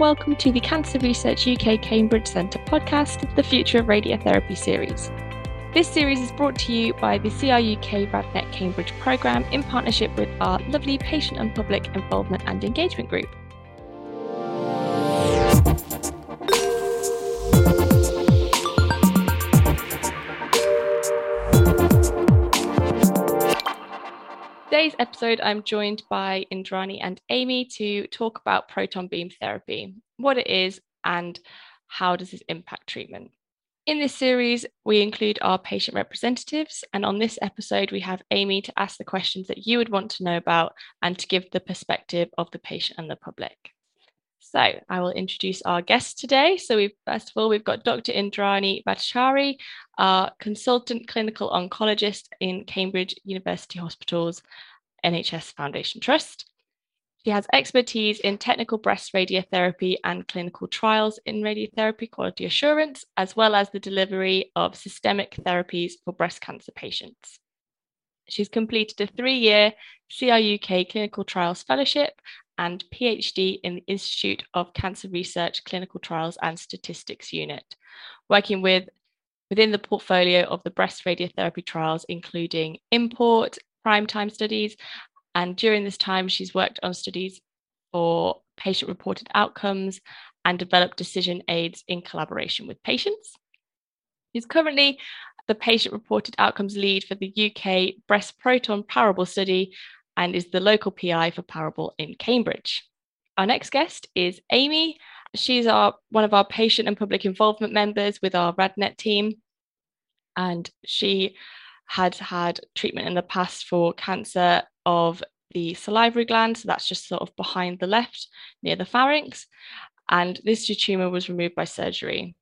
welcome to the Cancer Research UK Cambridge Centre podcast, the Future of Radiotherapy series. This series is brought to you by the CRUK RadNet Cambridge programme in partnership with our lovely patient and public involvement and engagement group. Today's episode, I'm joined by Indrani and Amy to talk about proton beam therapy, what it is, and how does this impact treatment. In this series, we include our patient representatives, and on this episode, we have Amy to ask the questions that you would want to know about and to give the perspective of the patient and the public. So I will introduce our guests today. So we first of all, we've got Dr. Indrani Bhattacharya, our consultant clinical oncologist in Cambridge University Hospitals NHS Foundation Trust. She has expertise in technical breast radiotherapy and clinical trials in radiotherapy quality assurance, as well as the delivery of systemic therapies for breast cancer patients. She's completed a three year CRUK Clinical Trials Fellowship and PhD in the Institute of Cancer Research Clinical Trials and Statistics Unit, working with within the portfolio of the breast radiotherapy trials, including IMPORT, prime time studies. And during this time, she's worked on studies for patient reported outcomes and developed decision aids in collaboration with patients. She's currently the patient reported outcomes lead for the UK breast proton Parable study and is the local PI for Parable in Cambridge. Our next guest is Amy. She's our one of our patient and public involvement members with our RadNet team. And she had had treatment in the past for cancer of the salivary gland. So that's just sort of behind the left near the pharynx. And this tumor was removed by surgery.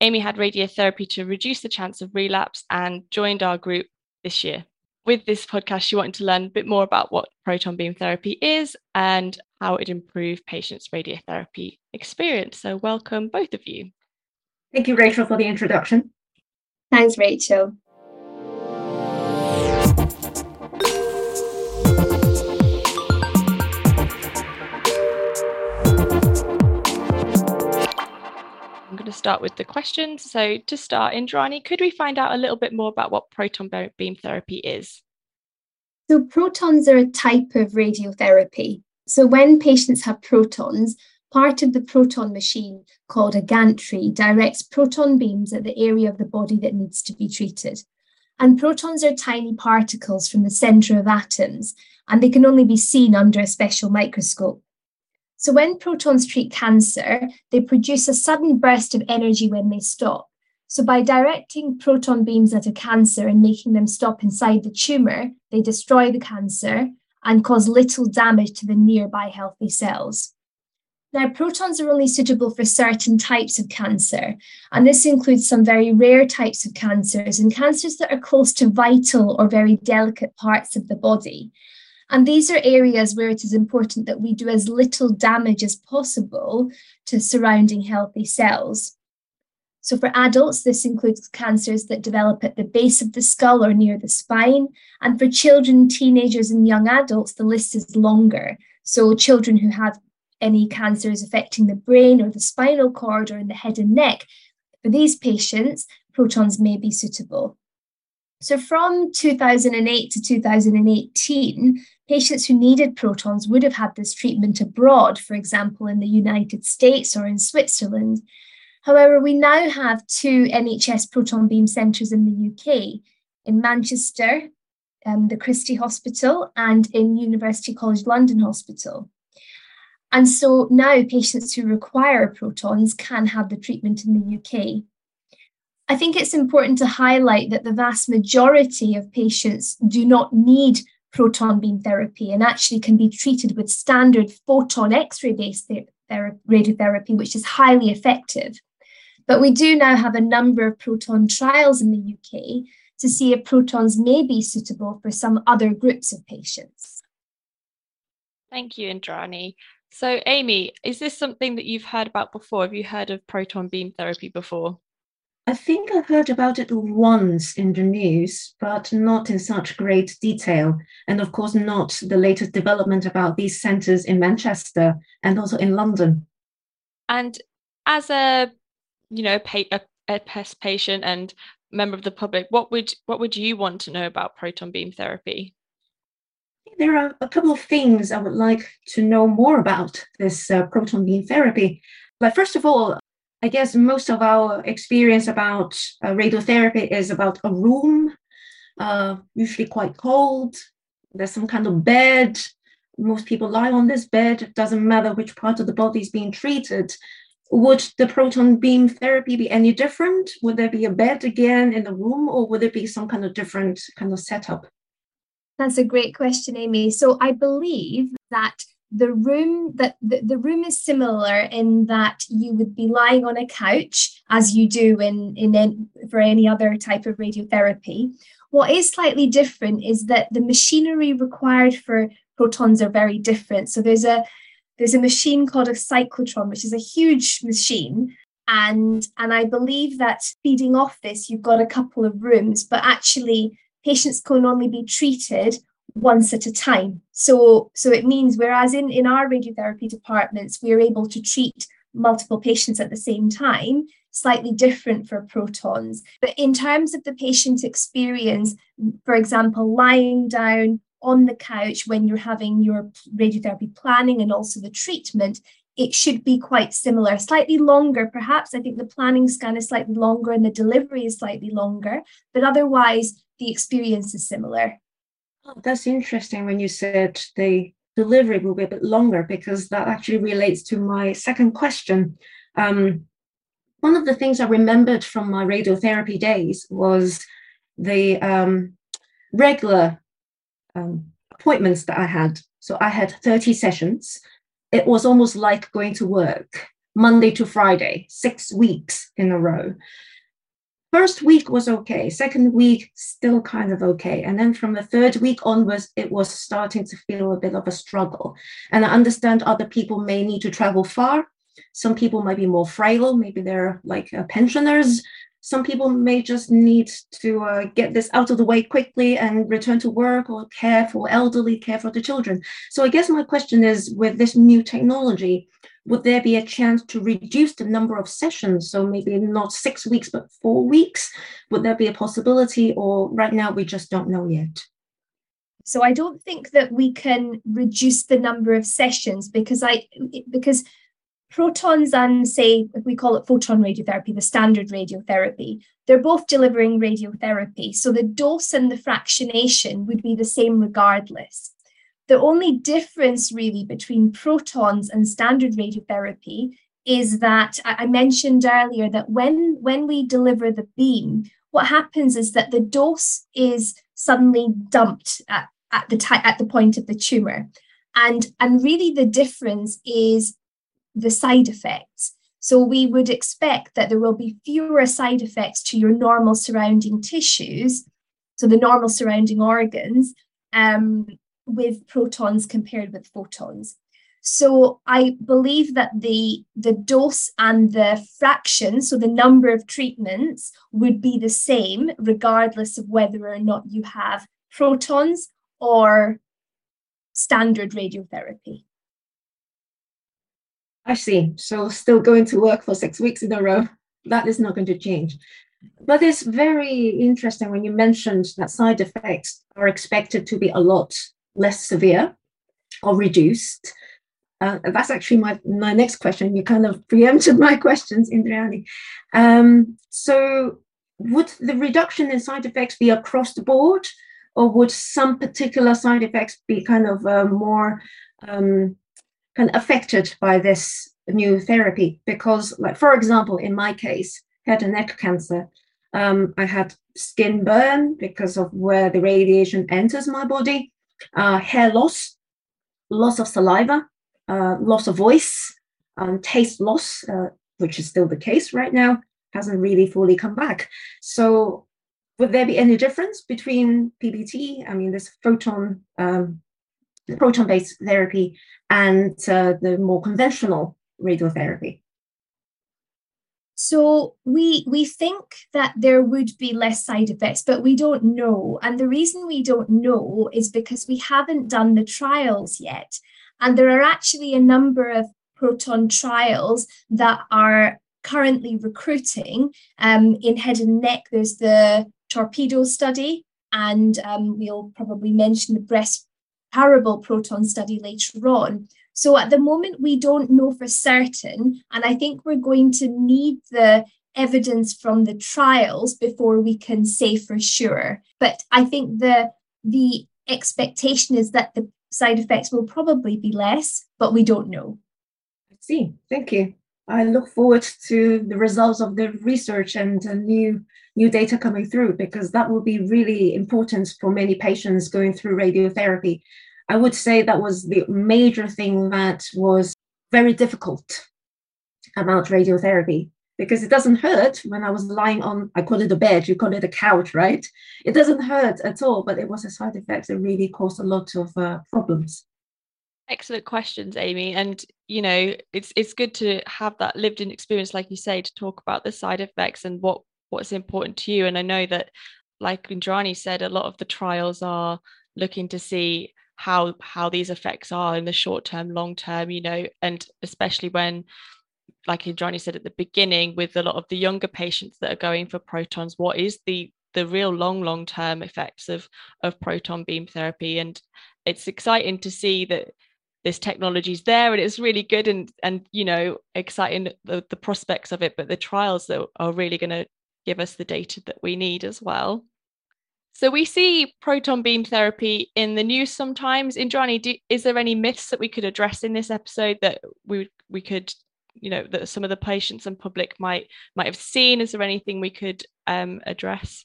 Amy had radiotherapy to reduce the chance of relapse and joined our group this year with this podcast, she wanted to learn a bit more about what proton beam therapy is and how it improved patients' radiotherapy experience. So, welcome both of you. Thank you, Rachel, for the introduction. Thanks, Rachel. To start with the questions. So, to start, Indrani, could we find out a little bit more about what proton beam therapy is? So, protons are a type of radiotherapy. So, when patients have protons, part of the proton machine called a gantry directs proton beams at the area of the body that needs to be treated. And protons are tiny particles from the center of atoms, and they can only be seen under a special microscope. So when protons treat cancer, they produce a sudden burst of energy when they stop. So by directing proton beams at a cancer and making them stop inside the tumor, they destroy the cancer and cause little damage to the nearby healthy cells. Now, protons are only suitable for certain types of cancer, and this includes some very rare types of cancers and cancers that are close to vital or very delicate parts of the body. And these are areas where it is important that we do as little damage as possible to surrounding healthy cells. So, for adults, this includes cancers that develop at the base of the skull or near the spine. And for children, teenagers, and young adults, the list is longer. So, children who have any cancers affecting the brain or the spinal cord or in the head and neck, for these patients, protons may be suitable. So, from 2008 to 2018, patients who needed protons would have had this treatment abroad, for example, in the United States or in Switzerland. However, we now have two NHS proton beam centres in the UK in Manchester, um, the Christie Hospital, and in University College London Hospital. And so now patients who require protons can have the treatment in the UK. I think it's important to highlight that the vast majority of patients do not need proton beam therapy and actually can be treated with standard photon X ray based radiotherapy, which is highly effective. But we do now have a number of proton trials in the UK to see if protons may be suitable for some other groups of patients. Thank you, Indrani. So, Amy, is this something that you've heard about before? Have you heard of proton beam therapy before? I think I heard about it once in the news, but not in such great detail. And of course, not the latest development about these centres in Manchester and also in London. And as a, you know, a, a pest patient and member of the public, what would what would you want to know about proton beam therapy? There are a couple of things I would like to know more about this uh, proton beam therapy. But first of all, I guess most of our experience about uh, radiotherapy is about a room, uh, usually quite cold. There's some kind of bed. Most people lie on this bed. It doesn't matter which part of the body is being treated. Would the proton beam therapy be any different? Would there be a bed again in the room, or would it be some kind of different kind of setup? That's a great question, Amy. So I believe that the room that the, the room is similar in that you would be lying on a couch as you do in, in, for any other type of radiotherapy. What is slightly different is that the machinery required for protons are very different. So there's a there's a machine called a cyclotron, which is a huge machine. And, and I believe that feeding off this, you've got a couple of rooms, but actually patients can only be treated once at a time. So, so it means whereas in, in our radiotherapy departments, we're able to treat multiple patients at the same time, slightly different for protons. But in terms of the patient experience, for example, lying down on the couch when you're having your radiotherapy planning and also the treatment, it should be quite similar, slightly longer, perhaps. I think the planning scan is slightly longer and the delivery is slightly longer, but otherwise, the experience is similar. That's interesting when you said the delivery will be a bit longer because that actually relates to my second question. Um, one of the things I remembered from my radiotherapy days was the um, regular um, appointments that I had. So I had 30 sessions. It was almost like going to work Monday to Friday, six weeks in a row. First week was okay. Second week, still kind of okay. And then from the third week onwards, it was starting to feel a bit of a struggle. And I understand other people may need to travel far. Some people might be more frail. Maybe they're like uh, pensioners some people may just need to uh, get this out of the way quickly and return to work or care for elderly, care for the children. So I guess my question is with this new technology, would there be a chance to reduce the number of sessions? So maybe not six weeks, but four weeks? Would there be a possibility or right now we just don't know yet? So I don't think that we can reduce the number of sessions because I because protons and say if we call it photon radiotherapy the standard radiotherapy they're both delivering radiotherapy so the dose and the fractionation would be the same regardless the only difference really between protons and standard radiotherapy is that i mentioned earlier that when when we deliver the beam what happens is that the dose is suddenly dumped at, at the at the point of the tumor and and really the difference is the side effects. So we would expect that there will be fewer side effects to your normal surrounding tissues, so the normal surrounding organs, um, with protons compared with photons. So I believe that the, the dose and the fraction, so the number of treatments, would be the same regardless of whether or not you have protons or standard radiotherapy. I see. So still going to work for six weeks in a row. That is not going to change. But it's very interesting when you mentioned that side effects are expected to be a lot less severe or reduced. Uh, that's actually my, my next question. You kind of preempted my questions, Indrani. Um, so, would the reduction in side effects be across the board, or would some particular side effects be kind of uh, more um, kind of affected by this new therapy because like for example in my case head and neck cancer um, i had skin burn because of where the radiation enters my body uh, hair loss loss of saliva uh, loss of voice um, taste loss uh, which is still the case right now hasn't really fully come back so would there be any difference between pbt i mean this photon um, proton-based therapy and uh, the more conventional radiotherapy? So we we think that there would be less side effects, but we don't know. And the reason we don't know is because we haven't done the trials yet. And there are actually a number of proton trials that are currently recruiting. Um, in head and neck, there's the torpedo study, and um, we'll probably mention the breast parable proton study later on. So at the moment, we don't know for certain, and I think we're going to need the evidence from the trials before we can say for sure. But I think the the expectation is that the side effects will probably be less, but we don't know. I see. Thank you. I look forward to the results of the research and new new data coming through because that will be really important for many patients going through radiotherapy. I would say that was the major thing that was very difficult about radiotherapy because it doesn't hurt when I was lying on, I call it a bed, you call it a couch, right? It doesn't hurt at all, but it was a side effect that really caused a lot of uh, problems. Excellent questions, Amy. And you know, it's it's good to have that lived in experience, like you say, to talk about the side effects and what what's important to you. And I know that, like Indrani said, a lot of the trials are looking to see how how these effects are in the short term, long term, you know, and especially when like Indrani said at the beginning, with a lot of the younger patients that are going for protons, what is the the real long long term effects of of proton beam therapy? And it's exciting to see that this technology is there and it's really good and and you know exciting the, the prospects of it but the trials that are really going to give us the data that we need as well so we see proton beam therapy in the news sometimes. Indrani do, is there any myths that we could address in this episode that we we could you know that some of the patients and public might might have seen? Is there anything we could um, address?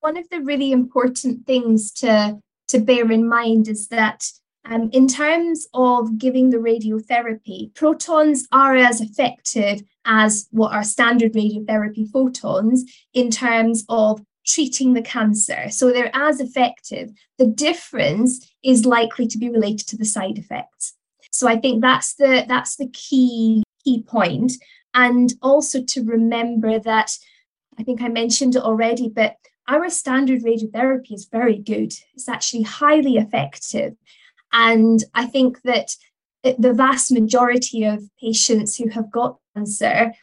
One of the really important things to to bear in mind is that um, in terms of giving the radiotherapy, protons are as effective as what are standard radiotherapy photons in terms of treating the cancer. So they're as effective. The difference is likely to be related to the side effects. So I think that's the that's the key key point. And also to remember that I think I mentioned it already, but our standard radiotherapy is very good. It's actually highly effective. And I think that the vast majority of patients who have got cancer,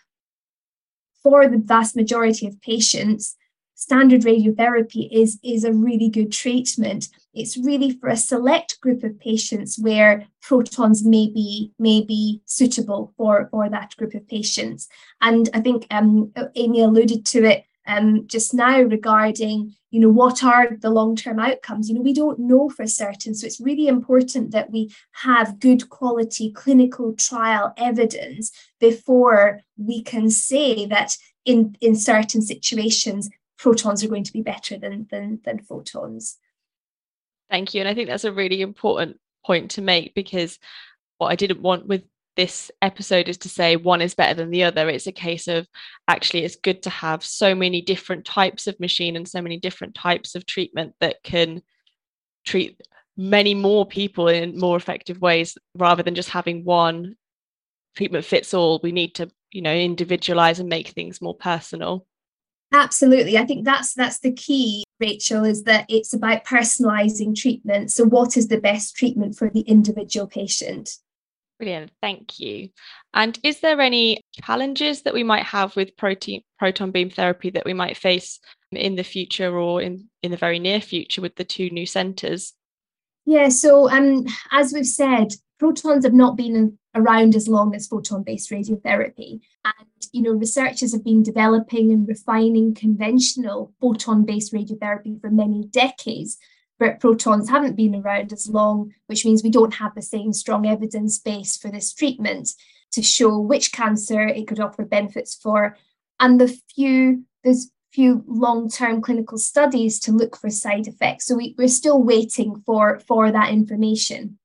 for the vast majority of patients, standard radiotherapy is, is a really good treatment. It's really for a select group of patients where protons may be, may be suitable for, for that group of patients. And I think um, Amy alluded to it um, just now regarding you know what are the long-term outcomes you know we don't know for certain so it's really important that we have good quality clinical trial evidence before we can say that in in certain situations protons are going to be better than than, than photons thank you and i think that's a really important point to make because what i didn't want with this episode is to say one is better than the other. It's a case of actually, it's good to have so many different types of machine and so many different types of treatment that can treat many more people in more effective ways rather than just having one treatment fits all. We need to, you know, individualize and make things more personal. Absolutely. I think that's that's the key, Rachel, is that it's about personalizing treatment. So what is the best treatment for the individual patient? Brilliant, thank you. And is there any challenges that we might have with protein, proton beam therapy that we might face in the future or in, in the very near future with the two new centres? Yeah, so um, as we've said, protons have not been around as long as photon-based radiotherapy. And you know, researchers have been developing and refining conventional photon-based radiotherapy for many decades but protons haven't been around as long, which means we don't have the same strong evidence base for this treatment to show which cancer it could offer benefits for. And the few, there's few long-term clinical studies to look for side effects. So we, we're still waiting for, for that information.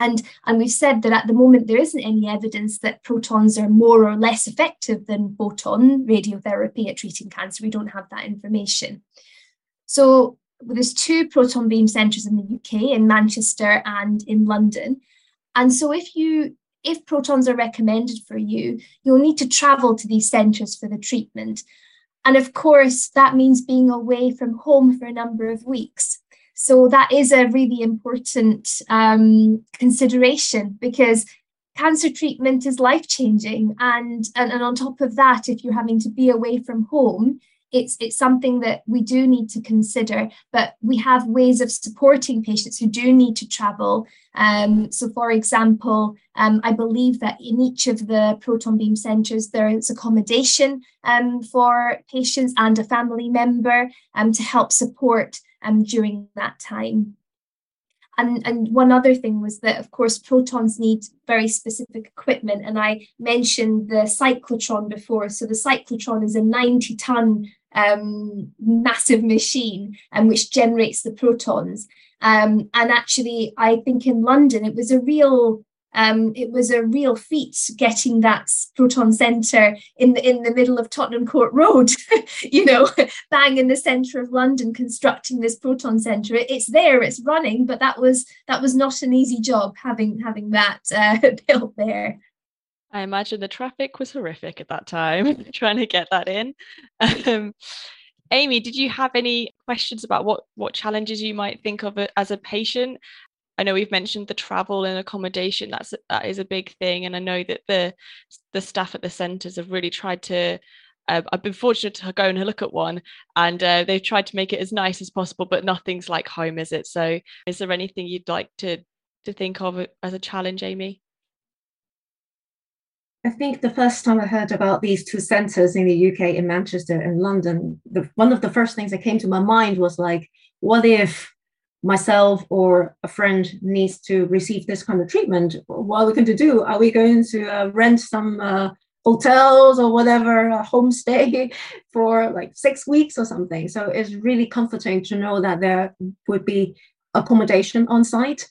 And, and we've said that at the moment there isn't any evidence that protons are more or less effective than photon radiotherapy at treating cancer. We don't have that information. So there's two proton beam centres in the UK, in Manchester and in London. And so if you if protons are recommended for you, you'll need to travel to these centres for the treatment. And of course, that means being away from home for a number of weeks. So that is a really important um, consideration because cancer treatment is life changing. And, and, and on top of that, if you're having to be away from home, it's it's something that we do need to consider but we have ways of supporting patients who do need to travel um, so for example um, i believe that in each of the proton beam centres there is accommodation um, for patients and a family member um, to help support um, during that time and, and one other thing was that, of course, protons need very specific equipment. And I mentioned the cyclotron before. So the cyclotron is a 90 ton um, massive machine and um, which generates the protons. Um, and actually, I think in London it was a real um, it was a real feat getting that proton center in the in the middle of Tottenham Court Road, you know, bang in the center of London, constructing this proton center. It, it's there, it's running, but that was that was not an easy job having having that uh, built there. I imagine the traffic was horrific at that time, trying to get that in. Um, Amy, did you have any questions about what what challenges you might think of as a patient? I know we've mentioned the travel and accommodation. That's that is a big thing, and I know that the the staff at the centres have really tried to. Uh, I've been fortunate to go and look at one, and uh, they've tried to make it as nice as possible, but nothing's like home, is it? So, is there anything you'd like to to think of as a challenge, Amy? I think the first time I heard about these two centers in the UK, in Manchester and London, the, one of the first things that came to my mind was like, what if myself or a friend needs to receive this kind of treatment? What are we going to do? Are we going to uh, rent some uh, hotels or whatever, a homestay for like six weeks or something? So it's really comforting to know that there would be accommodation on site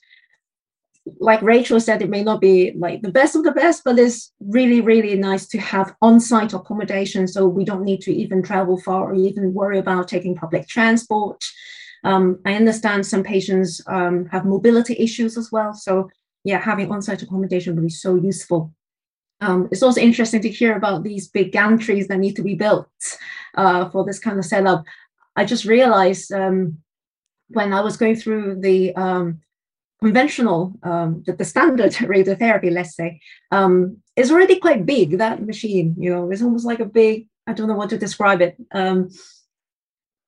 like Rachel said, it may not be like the best of the best, but it's really, really nice to have on-site accommodation so we don't need to even travel far or even worry about taking public transport. Um, I understand some patients um, have mobility issues as well. So yeah, having on-site accommodation would be so useful. Um, it's also interesting to hear about these big gantries that need to be built uh, for this kind of setup. I just realized um, when I was going through the um, conventional, um, the, the, standard radiotherapy, let's say, is already quite big. That machine, you know, is almost like a big, I don't know what to describe it. Um,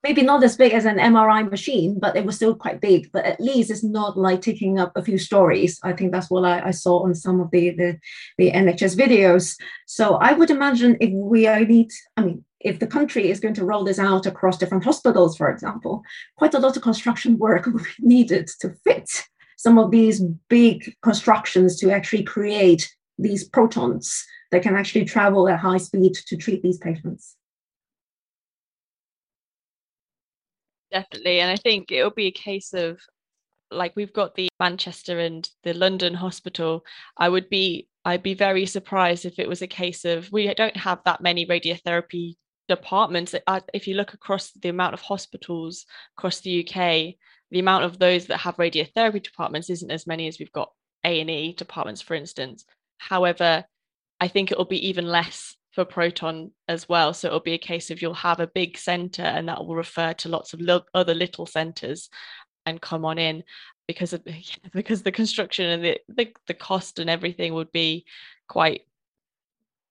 maybe not as big as an MRI machine, but it was still quite big. But at least it's not like taking up a few stories. I think that's what I, I saw on some of the, the, the NHS videos. So I would imagine if we need, I mean, if the country is going to roll this out across different hospitals, for example, quite a lot of construction work will be needed to fit some of these big constructions to actually create these protons that can actually travel at high speed to treat these patients. Definitely. And I think it'll be a case of like we've got the Manchester and the London hospital. I would be I'd be very surprised if it was a case of we don't have that many radiotherapy departments. If you look across the amount of hospitals across the UK, the amount of those that have radiotherapy departments isn't as many as we've got A&E departments, for instance. However, I think it will be even less for proton as well. So it'll be a case of you'll have a big center and that will refer to lots of lo- other little centers and come on in because of because the construction and the, the the cost and everything would be quite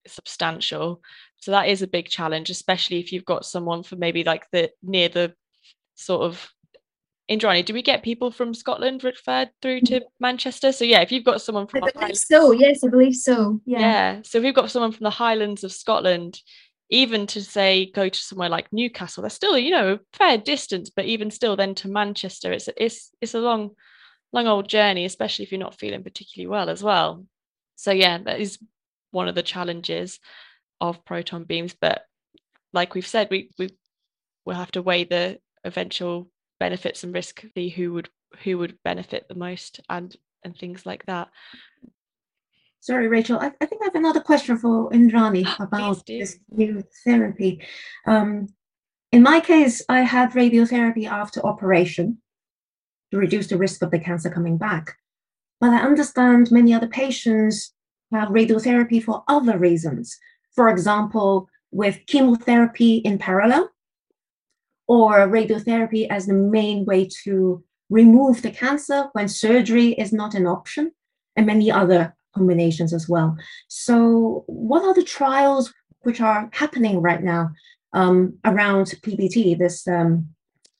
substantial. So that is a big challenge, especially if you've got someone for maybe like the near the sort of Indrani, do we get people from Scotland referred through to Manchester? So yeah, if you've got someone from I believe so, yes, I believe so. Yeah. Yeah. So if we've got someone from the Highlands of Scotland, even to say go to somewhere like Newcastle, that's still, you know, a fair distance, but even still then to Manchester, it's it's it's a long, long old journey, especially if you're not feeling particularly well as well. So yeah, that is one of the challenges of proton beams. But like we've said, we we will have to weigh the eventual benefits and risk see who would who would benefit the most and and things like that. Sorry rachel i, I think i have another question for indrani about this new therapy. Um, in my case i had radiotherapy after operation to reduce the risk of the cancer coming back. But i understand many other patients have radiotherapy for other reasons. For example with chemotherapy in parallel or radiotherapy as the main way to remove the cancer when surgery is not an option, and many other combinations as well. So, what are the trials which are happening right now um, around PBT, this um,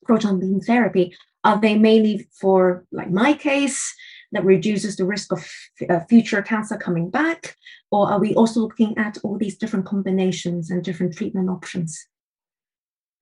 proton beam therapy? Are they mainly for, like my case, that reduces the risk of uh, future cancer coming back? Or are we also looking at all these different combinations and different treatment options?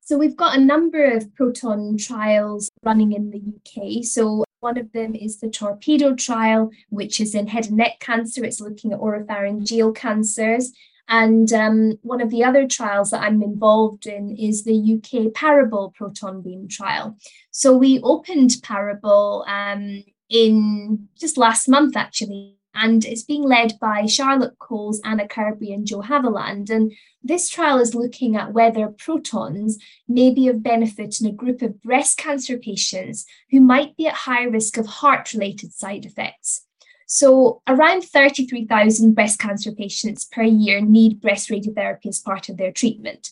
So we've got a number of proton trials running in the UK. So one of them is the Torpedo trial, which is in head and neck cancer. It's looking at oropharyngeal cancers. And um, one of the other trials that I'm involved in is the UK Parable proton beam trial. So we opened Parable um, in just last month, actually, and it's being led by Charlotte Coles, Anna Kirby, and Jo Haviland. And this trial is looking at whether protons may be of benefit in a group of breast cancer patients who might be at high risk of heart related side effects. So, around 33,000 breast cancer patients per year need breast radiotherapy as part of their treatment.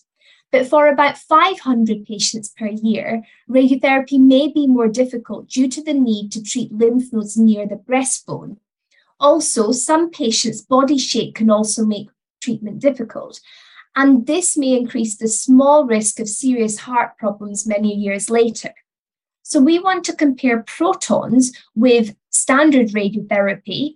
But for about 500 patients per year, radiotherapy may be more difficult due to the need to treat lymph nodes near the breastbone. Also, some patients' body shape can also make treatment difficult. And this may increase the small risk of serious heart problems many years later. So, we want to compare protons with standard radiotherapy,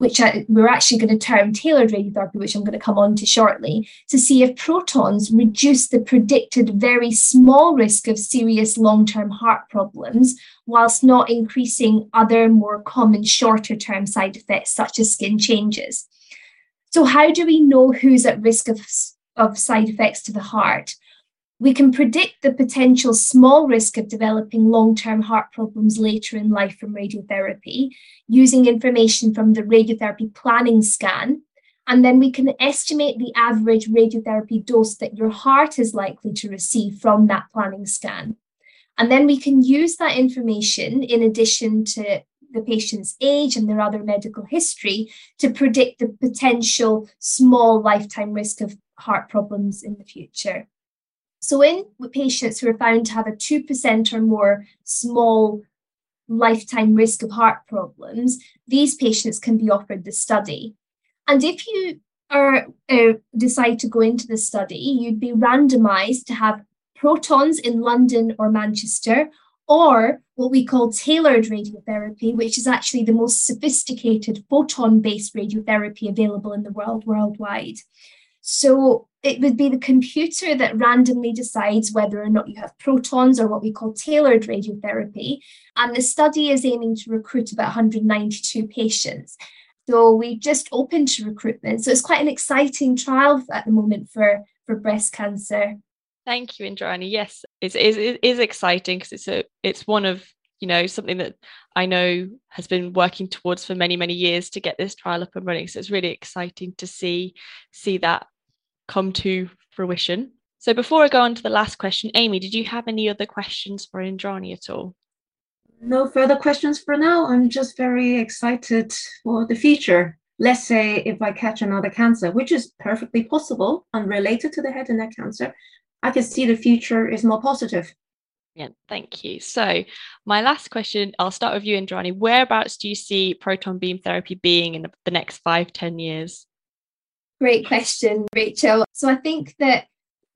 which I, we're actually going to term tailored radiotherapy, which I'm going to come on to shortly, to see if protons reduce the predicted very small risk of serious long term heart problems, whilst not increasing other more common shorter term side effects, such as skin changes. So, how do we know who's at risk of, of side effects to the heart? We can predict the potential small risk of developing long term heart problems later in life from radiotherapy using information from the radiotherapy planning scan. And then we can estimate the average radiotherapy dose that your heart is likely to receive from that planning scan. And then we can use that information in addition to the patient's age and their other medical history to predict the potential small lifetime risk of heart problems in the future. So, in patients who are found to have a 2% or more small lifetime risk of heart problems, these patients can be offered the study. And if you are uh, decide to go into the study, you'd be randomized to have protons in London or Manchester, or what we call tailored radiotherapy, which is actually the most sophisticated photon based radiotherapy available in the world worldwide. So it would be the computer that randomly decides whether or not you have protons or what we call tailored radiotherapy. And the study is aiming to recruit about 192 patients. So we just opened to recruitment. So it's quite an exciting trial at the moment for, for breast cancer. Thank you, Indrani. Yes, it's, it's, it is exciting because it's a it's one of you know something that I know has been working towards for many many years to get this trial up and running. So it's really exciting to see see that come to fruition. So before I go on to the last question, Amy, did you have any other questions for Indrani at all? No further questions for now. I'm just very excited for the future. Let's say if I catch another cancer, which is perfectly possible, unrelated to the head and neck cancer, I can see the future is more positive. Yeah, thank you. So, my last question, I'll start with you, Indrani. Whereabouts do you see proton beam therapy being in the next five, ten years? Great question, Rachel. So, I think that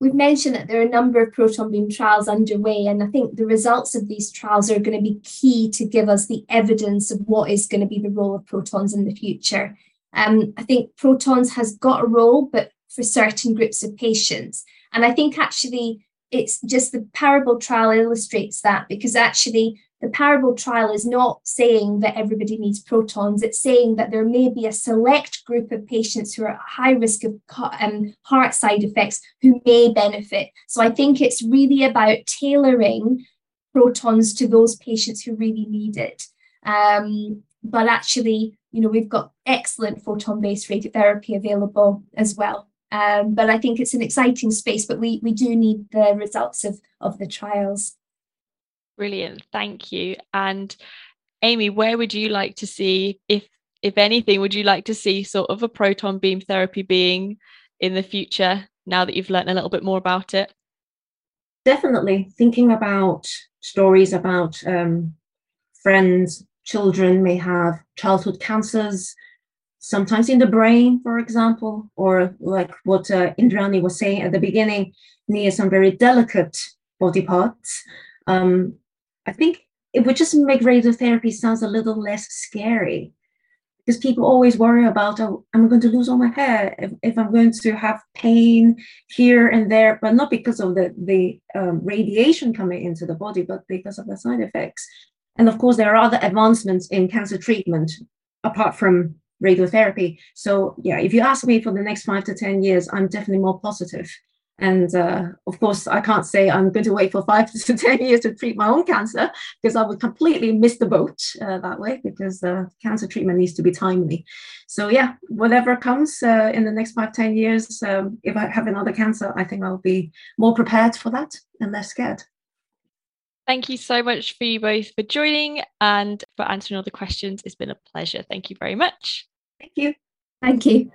we've mentioned that there are a number of proton beam trials underway, and I think the results of these trials are going to be key to give us the evidence of what is going to be the role of protons in the future. Um, I think protons has got a role, but for certain groups of patients. And I think actually it's just the parable trial illustrates that because actually the parable trial is not saying that everybody needs protons. It's saying that there may be a select group of patients who are at high risk of um, heart side effects who may benefit. So I think it's really about tailoring protons to those patients who really need it. Um, but actually, you know, we've got excellent photon based radiotherapy available as well. Um, but I think it's an exciting space, but we, we do need the results of, of the trials. Brilliant, thank you. And Amy, where would you like to see, if if anything, would you like to see sort of a proton beam therapy being in the future now that you've learned a little bit more about it? Definitely thinking about stories about um, friends, children may have childhood cancers, sometimes in the brain, for example, or like what uh, Indrani was saying at the beginning, near some very delicate body parts. Um, I think it would just make radiotherapy sounds a little less scary. Because people always worry about oh i'm going to lose all my hair? If, if i'm going to have pain here and there but not because of the the um, radiation coming into the body but because of the side effects. And of course there are other advancements in cancer treatment apart from radiotherapy. So yeah if you ask me for the next five to ten years i'm definitely more positive and uh, of course, I can't say I'm going to wait for five to 10 years to treat my own cancer because I would completely miss the boat uh, that way because uh, cancer treatment needs to be timely. So, yeah, whatever comes uh, in the next five ten years, um, if I have another cancer, I think I'll be more prepared for that and less scared. Thank you so much for you both for joining and for answering all the questions. It's been a pleasure. Thank you very much. Thank you. Thank you.